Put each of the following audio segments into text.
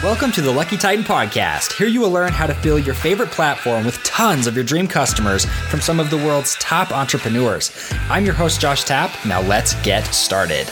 Welcome to the Lucky Titan Podcast. Here you will learn how to fill your favorite platform with tons of your dream customers from some of the world's top entrepreneurs. I'm your host, Josh Tapp. Now let's get started.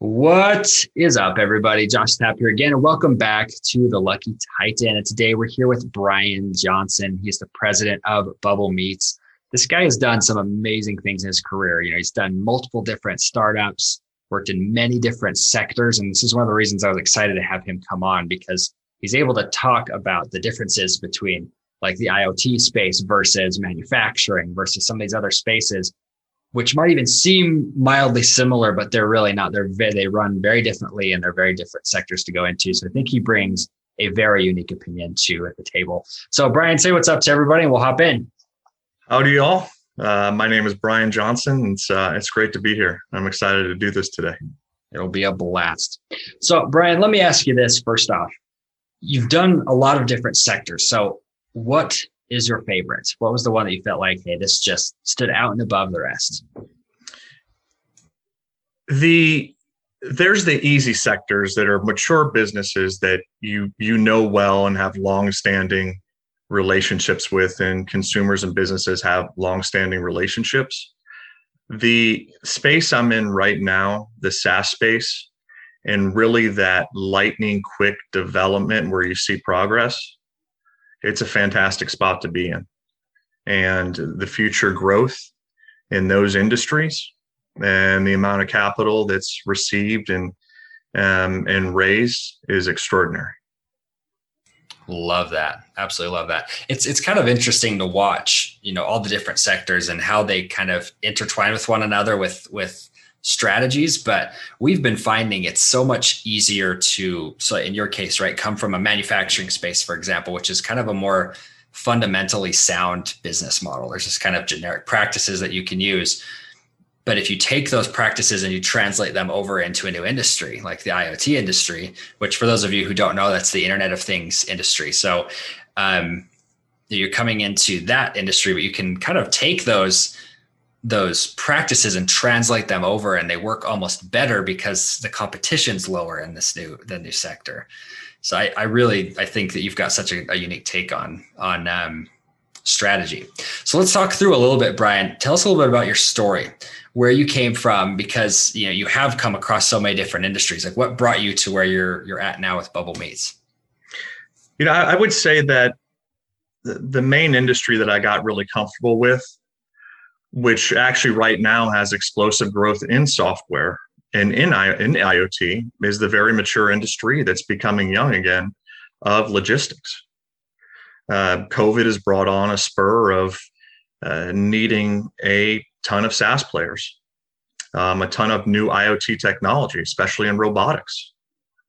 What is up, everybody? Josh Tapp here again, and welcome back to the Lucky Titan. And today we're here with Brian Johnson. He's the president of Bubble Meets. This guy has done some amazing things in his career. You know, he's done multiple different startups, worked in many different sectors. And this is one of the reasons I was excited to have him come on because he's able to talk about the differences between like the IoT space versus manufacturing versus some of these other spaces, which might even seem mildly similar, but they're really not. They're they run very differently and they're very different sectors to go into. So I think he brings a very unique opinion to at the table. So Brian, say what's up to everybody and we'll hop in. Howdy, y'all. Uh, my name is Brian Johnson. It's uh, it's great to be here. I'm excited to do this today. It'll be a blast. So, Brian, let me ask you this first off. You've done a lot of different sectors. So, what is your favorite? What was the one that you felt like, hey, this just stood out and above the rest? The there's the easy sectors that are mature businesses that you you know well and have long standing relationships with and consumers and businesses have long-standing relationships. The space i'm in right now the saas space and really that lightning quick development where you see progress it's a fantastic spot to be in. And the future growth in those industries and the amount of capital that's received and um, and raised is extraordinary Love that. Absolutely love that. It's it's kind of interesting to watch, you know, all the different sectors and how they kind of intertwine with one another with with strategies, but we've been finding it's so much easier to so in your case, right, come from a manufacturing space for example, which is kind of a more fundamentally sound business model. There's just kind of generic practices that you can use but if you take those practices and you translate them over into a new industry, like the IoT industry, which for those of you who don't know, that's the Internet of Things industry. So um, you're coming into that industry, but you can kind of take those those practices and translate them over, and they work almost better because the competition's lower in this new the new sector. So I, I really I think that you've got such a, a unique take on on um, strategy. So let's talk through a little bit, Brian. Tell us a little bit about your story where you came from because you know you have come across so many different industries. Like what brought you to where you're you're at now with bubble meets? You know i, I would say that the, the main industry that i got really comfortable with which actually right now has explosive growth in software and in, I, in iot is the very mature industry that's becoming young again of logistics. Uh, covid has brought on a spur of uh, needing a ton of SaaS players, um, a ton of new IoT technology, especially in robotics,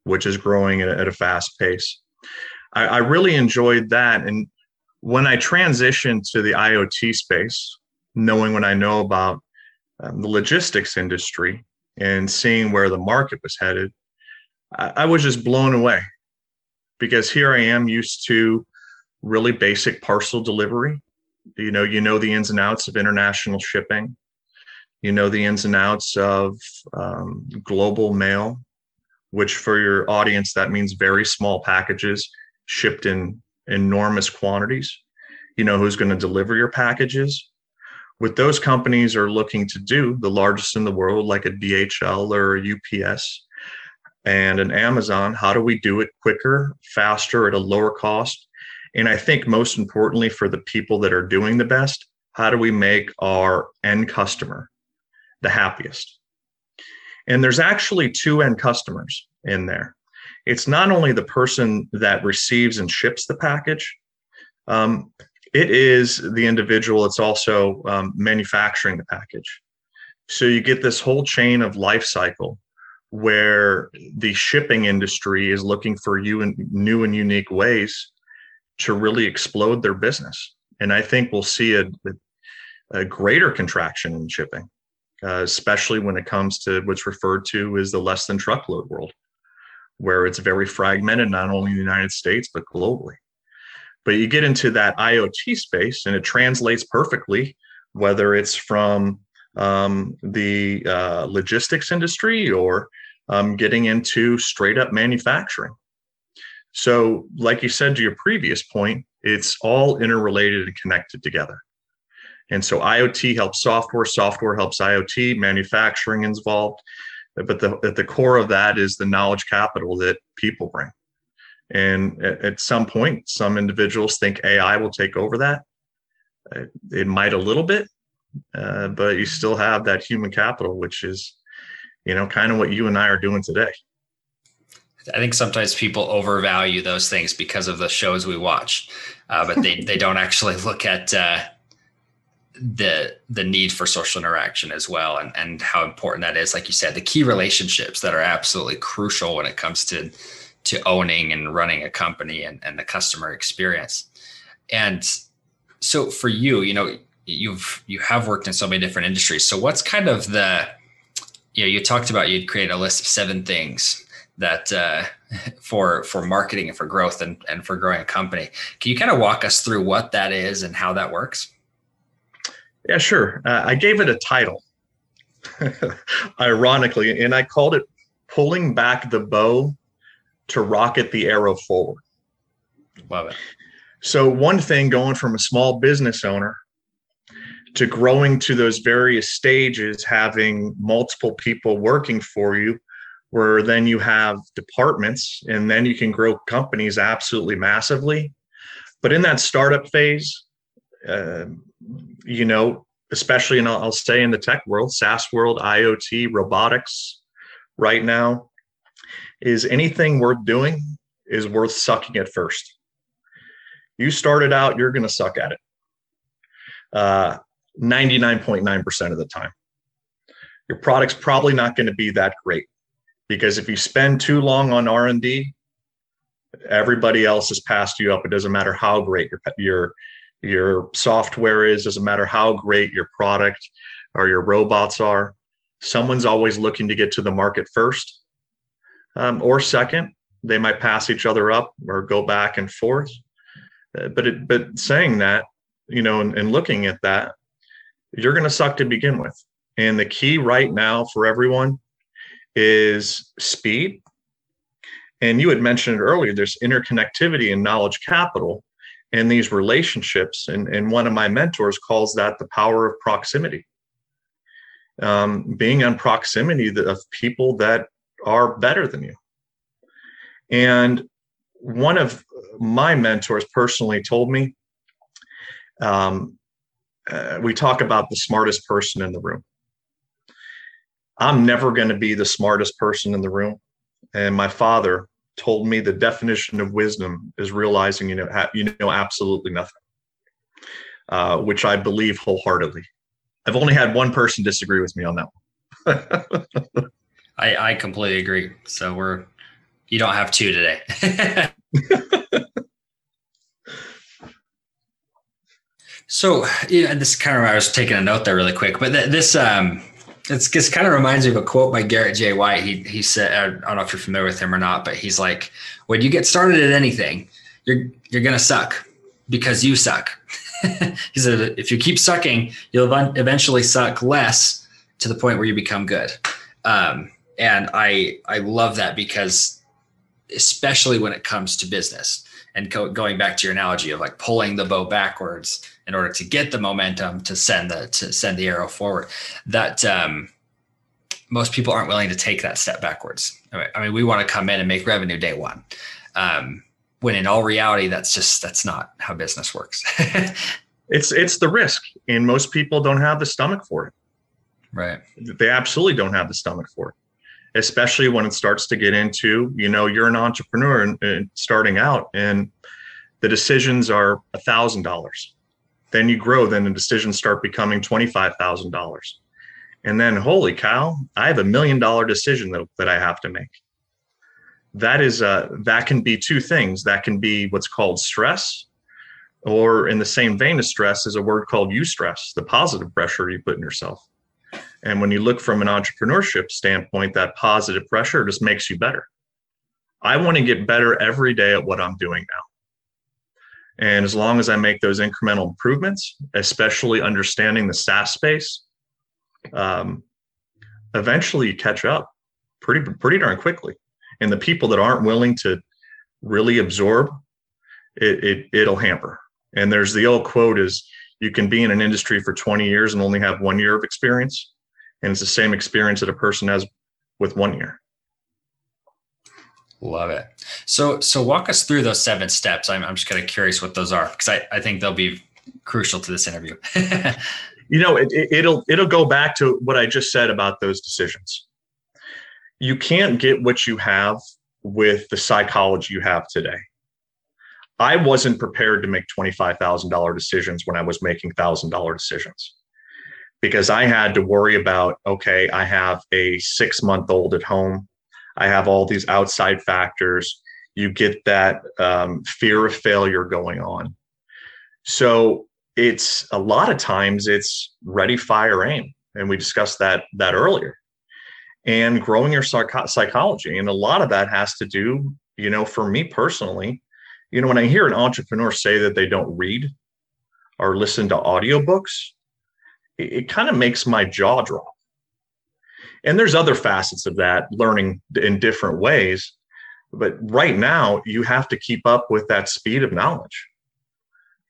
which is growing at, at a fast pace. I, I, really enjoyed that. And when I transitioned to the IoT space, knowing what I know about um, the logistics industry and seeing where the market was headed, I, I was just blown away because here I am used to really basic parcel delivery you know you know the ins and outs of international shipping. You know the ins and outs of um, global mail which for your audience that means very small packages shipped in enormous quantities. You know who's going to deliver your packages? What those companies are looking to do the largest in the world like a dhl or a ups and an amazon how do we do it quicker faster at a lower cost and I think most importantly for the people that are doing the best, how do we make our end customer the happiest? And there's actually two end customers in there. It's not only the person that receives and ships the package, um, it is the individual that's also um, manufacturing the package. So you get this whole chain of life cycle where the shipping industry is looking for you in new and unique ways to really explode their business. And I think we'll see a, a greater contraction in shipping, uh, especially when it comes to what's referred to as the less than truckload world, where it's very fragmented, not only in the United States, but globally. But you get into that IoT space and it translates perfectly, whether it's from um, the uh, logistics industry or um, getting into straight up manufacturing. So, like you said to your previous point, it's all interrelated and connected together. And so IoT helps software, software helps IoT, manufacturing involved. But the, at the core of that is the knowledge capital that people bring. And at, at some point, some individuals think AI will take over that. Uh, it might a little bit, uh, but you still have that human capital, which is, you know, kind of what you and I are doing today. I think sometimes people overvalue those things because of the shows we watch, uh, but they, they don't actually look at uh, the the need for social interaction as well, and and how important that is. Like you said, the key relationships that are absolutely crucial when it comes to to owning and running a company and, and the customer experience. And so for you, you know, you've you have worked in so many different industries. So what's kind of the you know, you talked about you'd create a list of seven things that uh, for for marketing and for growth and, and for growing a company. Can you kind of walk us through what that is and how that works? Yeah, sure. Uh, I gave it a title, ironically, and I called it "Pulling Back the Bow to Rocket the Arrow Forward." Love it. So, one thing going from a small business owner to growing to those various stages, having multiple people working for you, where then you have departments and then you can grow companies absolutely massively. But in that startup phase, uh, you know, especially in, I'll say in the tech world, SaaS world, IoT, robotics, right now, is anything worth doing is worth sucking at first. You started out, you're going to suck at it. Uh, 99.9% of the time. Your product's probably not going to be that great because if you spend too long on R&D, everybody else has passed you up. It doesn't matter how great your your your software is, doesn't matter how great your product or your robots are. Someone's always looking to get to the market first um, or second. They might pass each other up or go back and forth. Uh, but it, but saying that, you know, and, and looking at that, you're going to suck to begin with. And the key right now for everyone is speed. And you had mentioned it earlier, there's interconnectivity and knowledge capital and these relationships. And, and one of my mentors calls that the power of proximity. Um, being in proximity of people that are better than you. And one of my mentors personally told me um, uh, we talk about the smartest person in the room. I'm never going to be the smartest person in the room. And my father told me the definition of wisdom is realizing you know ha- you know absolutely nothing, uh, which I believe wholeheartedly. I've only had one person disagree with me on that one. I, I completely agree. So we're you don't have two today. So, yeah, this kind of I was taking a note there really quick, but th- this um, it's, just kind of reminds me of a quote by Garrett J. White. He he said, I don't know if you're familiar with him or not, but he's like, when you get started at anything, you're you're gonna suck because you suck. he said, if you keep sucking, you'll eventually suck less to the point where you become good. Um, and I I love that because especially when it comes to business and co- going back to your analogy of like pulling the bow backwards in order to get the momentum to send the to send the arrow forward that um, most people aren't willing to take that step backwards. I mean we want to come in and make revenue day one um, when in all reality that's just that's not how business works. It's it's the risk and most people don't have the stomach for it. Right. They absolutely don't have the stomach for it especially when it starts to get into you know you're an entrepreneur and, and starting out and the decisions are a thousand dollars then you grow then the decisions start becoming $25000 and then holy cow i have a million dollar decision that, that i have to make that is uh, that can be two things that can be what's called stress or in the same vein as stress is a word called eustress the positive pressure you put in yourself and when you look from an entrepreneurship standpoint, that positive pressure just makes you better. I want to get better every day at what I'm doing now. And as long as I make those incremental improvements, especially understanding the SaaS space, um, eventually you catch up. pretty pretty darn quickly. And the people that aren't willing to really absorb, it, it it'll hamper. And there's the old quote is you can be in an industry for 20 years and only have one year of experience. And it's the same experience that a person has with one year. Love it. So, so walk us through those seven steps. I'm, I'm just kind of curious what those are because I, I think they'll be crucial to this interview. you know, it, it, it'll it'll go back to what I just said about those decisions. You can't get what you have with the psychology you have today. I wasn't prepared to make $25,000 decisions when I was making $1,000 decisions because I had to worry about okay, I have a six month old at home I have all these outside factors. You get that um, fear of failure going on. So it's a lot of times it's ready, fire, aim, and we discussed that that earlier. And growing your psych- psychology, and a lot of that has to do, you know, for me personally, you know, when I hear an entrepreneur say that they don't read or listen to audiobooks, it, it kind of makes my jaw drop and there's other facets of that learning in different ways. But right now, you have to keep up with that speed of knowledge.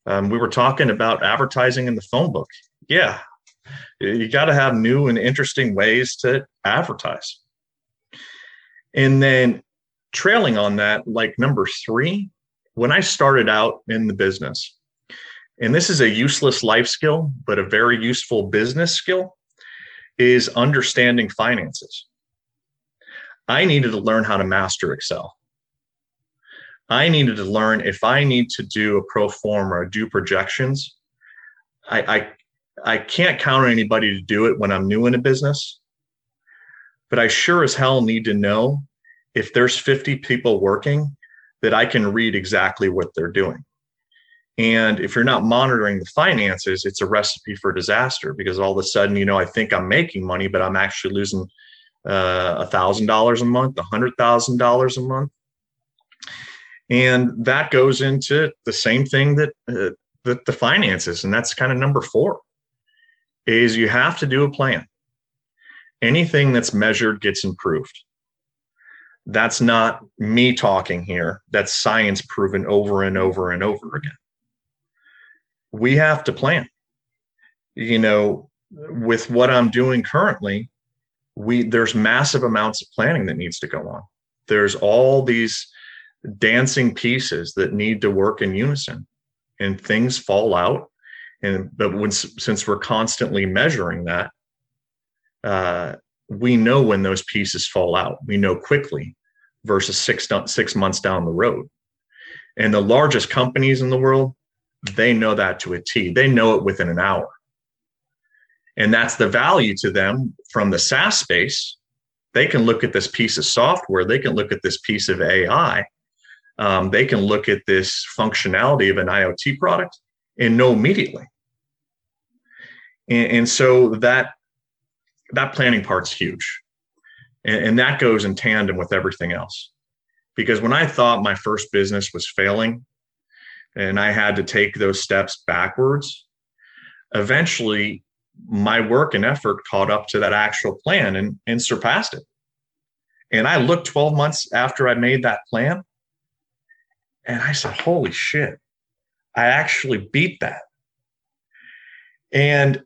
Um, we were talking about advertising in the phone book. Yeah, you got to have new and interesting ways to advertise. And then trailing on that, like number three, when I started out in the business, and this is a useless life skill, but a very useful business skill, is understanding finances. I needed to learn how to master Excel. I needed to learn if I need to do a pro forma or do projections, I, I, I can't count on anybody to do it when I'm new in a business. But I sure as hell need to know if there's 50 people working that I can read exactly what they're doing. And if you're not monitoring the finances, it's a recipe for disaster because all of a sudden, you know, I think I'm making money, but I'm actually losing uh, a thousand dollars a month, a hundred thousand dollars a month, and that goes into the same thing that uh, that the finances, and that's kind of number four, is you have to do a plan. Anything that's measured gets improved. That's not me talking here. That's science proven over and over and over again we have to plan. You know, with what I'm doing currently, we there's massive amounts of planning that needs to go on. There's all these dancing pieces that need to work in unison, and things fall out. And but when since we're constantly measuring that, uh, we know when those pieces fall out. We know quickly versus six six months down the road. And the largest companies in the world, they know that to a T. They know it within an hour. And that's the value to them from the SaaS space. They can look at this piece of software, they can look at this piece of AI, um, they can look at this functionality of an IoT product and know immediately. And, and so that that planning part's huge. And, and that goes in tandem with everything else. Because when I thought my first business was failing, and I had to take those steps backwards. Eventually, my work and effort caught up to that actual plan and, and surpassed it. And I looked 12 months after I made that plan and I said, Holy shit, I actually beat that. And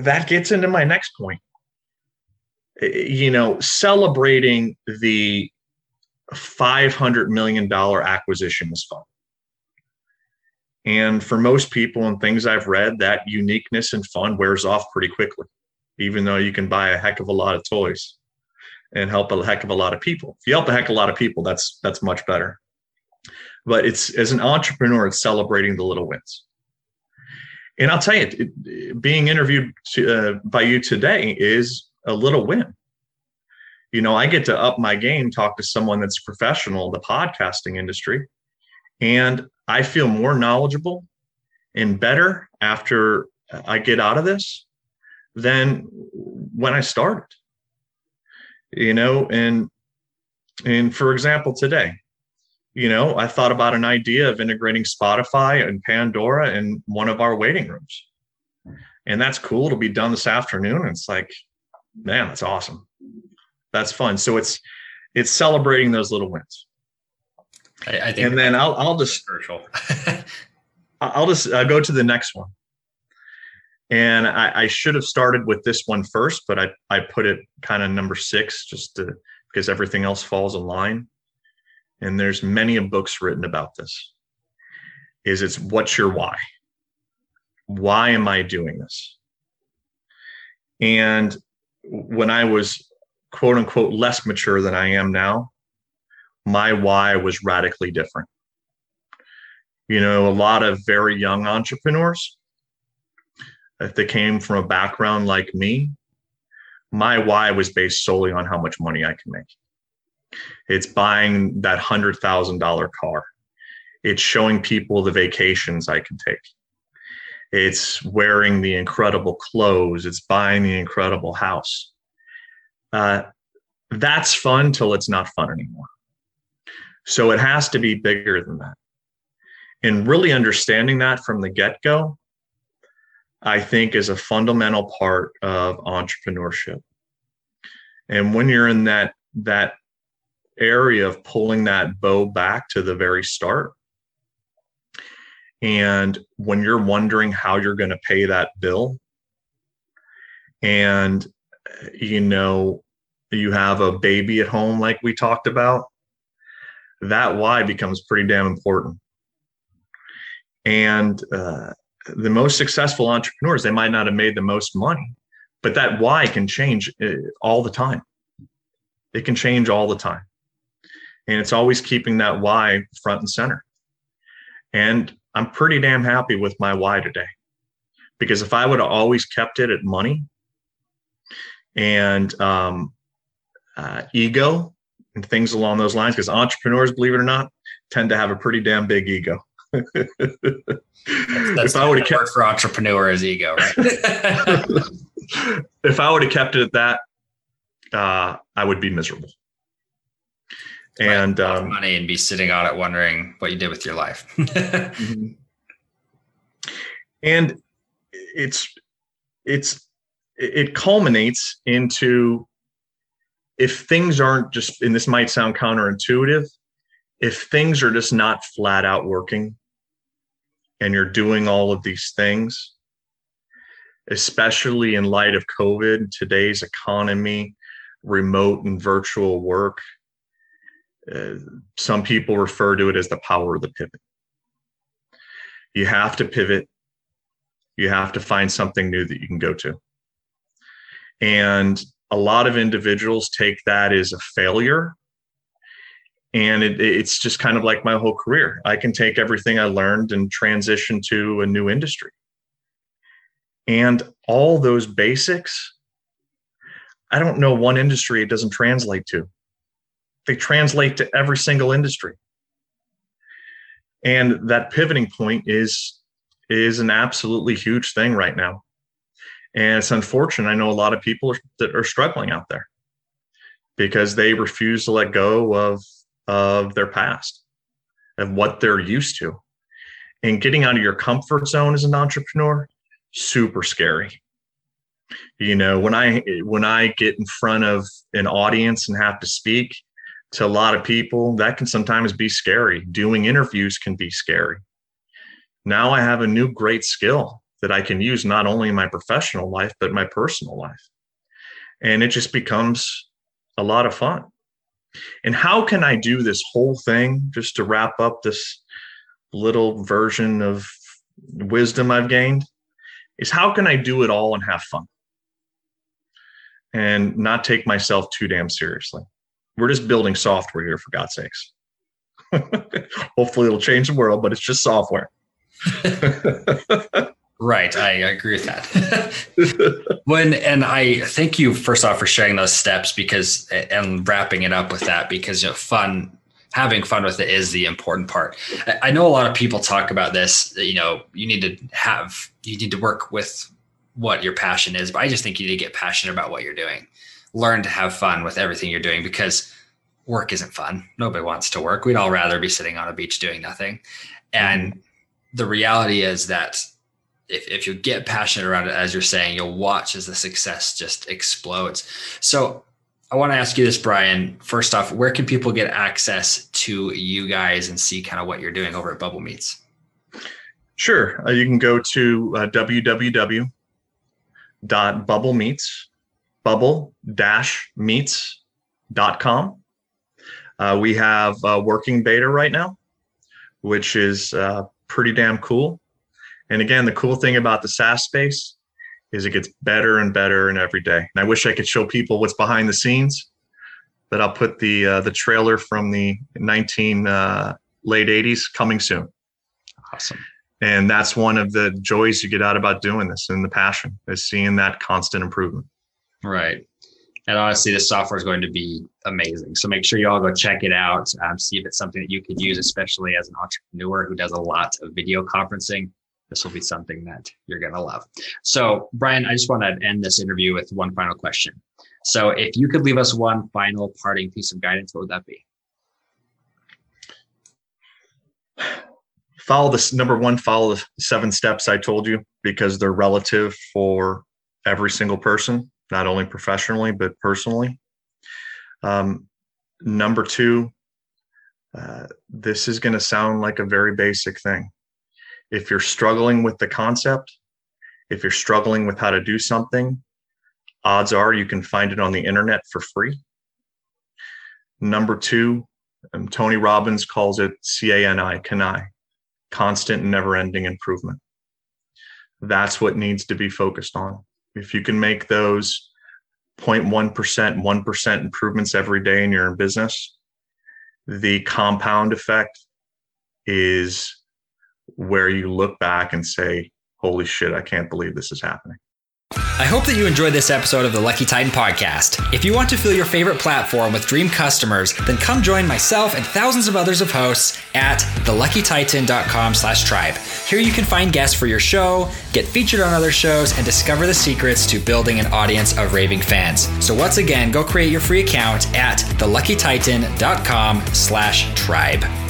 that gets into my next point. You know, celebrating the $500 million acquisition is fun. And for most people and things I've read, that uniqueness and fun wears off pretty quickly, even though you can buy a heck of a lot of toys and help a heck of a lot of people. If you help a heck of a lot of people, that's that's much better. But it's as an entrepreneur, it's celebrating the little wins. And I'll tell you, it, being interviewed to, uh, by you today is a little win. You know, I get to up my game, talk to someone that's professional in the podcasting industry, and I feel more knowledgeable and better after I get out of this than when I started. You know, and and for example, today, you know, I thought about an idea of integrating Spotify and Pandora in one of our waiting rooms. And that's cool. It'll be done this afternoon. And it's like, man, that's awesome. That's fun. So it's it's celebrating those little wins. I, I think, and then I'll I'll just. I'll just uh, go to the next one. And I, I, should have started with this one first, but I, I put it kind of number six just to, because everything else falls in line. And there's many books written about this. Is it's what's your why? Why am I doing this? And when I was quote unquote less mature than I am now, my why was radically different. You know, a lot of very young entrepreneurs, if they came from a background like me, my why was based solely on how much money I can make. It's buying that $100,000 car. It's showing people the vacations I can take. It's wearing the incredible clothes. It's buying the incredible house. Uh, that's fun till it's not fun anymore. So it has to be bigger than that. And really understanding that from the get go, I think is a fundamental part of entrepreneurship. And when you're in that that area of pulling that bow back to the very start, and when you're wondering how you're going to pay that bill, and you know you have a baby at home like we talked about, that why becomes pretty damn important. And uh, the most successful entrepreneurs, they might not have made the most money, but that why can change uh, all the time. It can change all the time. And it's always keeping that why front and center. And I'm pretty damn happy with my why today. Because if I would have always kept it at money and um, uh, ego and things along those lines, because entrepreneurs, believe it or not, tend to have a pretty damn big ego. that's, that's if I would have kept for entrepreneurs ego, right? if I would have kept it at that, uh, I would be miserable. And um, money and be sitting on it, wondering what you did with your life. mm-hmm. And it's it's it culminates into if things aren't just and this might sound counterintuitive if things are just not flat out working and you're doing all of these things, especially in light of COVID, today's economy, remote and virtual work, uh, some people refer to it as the power of the pivot. You have to pivot. You have to find something new that you can go to. And a lot of individuals take that as a failure. And it, it's just kind of like my whole career. I can take everything i learned and transition to a new industry. And all those basics i don't know one industry it doesn't translate to. They translate to every single industry. And that pivoting point is is an absolutely huge thing right now and it's unfortunate i know a lot of people are, that are struggling out there because they refuse to let go of of their past, and what they're used to. And getting out of your comfort zone as an entrepreneur, super scary. You know, when I when I get in front of an audience and have to speak to a lot of people, that can sometimes be scary. Doing interviews can be scary. Now I have a new great skill that I can use not only in my professional life, but my personal life. And it just becomes a lot of fun. And how can I do this whole thing just to wrap up this little version of wisdom I've gained? Is how can I do it all and have fun and not take myself too damn seriously? We're just building software here, for God's sakes. Hopefully, it'll change the world, but it's just software. Right, I agree with that. when and I thank you first off for sharing those steps because and wrapping it up with that because you know fun having fun with it is the important part. I know a lot of people talk about this. You know, you need to have you need to work with what your passion is, but I just think you need to get passionate about what you're doing. Learn to have fun with everything you're doing because work isn't fun. Nobody wants to work. We'd all rather be sitting on a beach doing nothing. And mm-hmm. the reality is that if, if you get passionate around it, as you're saying, you'll watch as the success just explodes. So I want to ask you this, Brian. First off, where can people get access to you guys and see kind of what you're doing over at Bubble Meets? Sure. Uh, you can go to uh, www.bubblemeets, bubble-meets.com. Uh, we have uh, working beta right now, which is uh, pretty damn cool. And again, the cool thing about the SaaS space is it gets better and better and every day. And I wish I could show people what's behind the scenes, but I'll put the uh, the trailer from the 19 uh, late 80s coming soon. Awesome. And that's one of the joys you get out about doing this and the passion is seeing that constant improvement. Right. And honestly, this software is going to be amazing. So make sure you all go check it out. Um, see if it's something that you could use, especially as an entrepreneur who does a lot of video conferencing this will be something that you're going to love. So, Brian, I just want to end this interview with one final question. So, if you could leave us one final parting piece of guidance, what would that be? Follow this number one, follow the seven steps I told you because they're relative for every single person, not only professionally, but personally. Um, number two, uh, this is going to sound like a very basic thing if you're struggling with the concept, if you're struggling with how to do something, odds are you can find it on the internet for free. Number two, um, Tony Robbins calls it CANI, CANI, constant and never ending improvement. That's what needs to be focused on. If you can make those 0.1%, 1% improvements every day in your business, the compound effect is where you look back and say, holy shit, I can't believe this is happening. I hope that you enjoyed this episode of the Lucky Titan podcast. If you want to fill your favorite platform with dream customers, then come join myself and thousands of others of hosts at theluckytitan.com slash tribe. Here you can find guests for your show, get featured on other shows, and discover the secrets to building an audience of raving fans. So once again, go create your free account at theluckytitan.com slash tribe.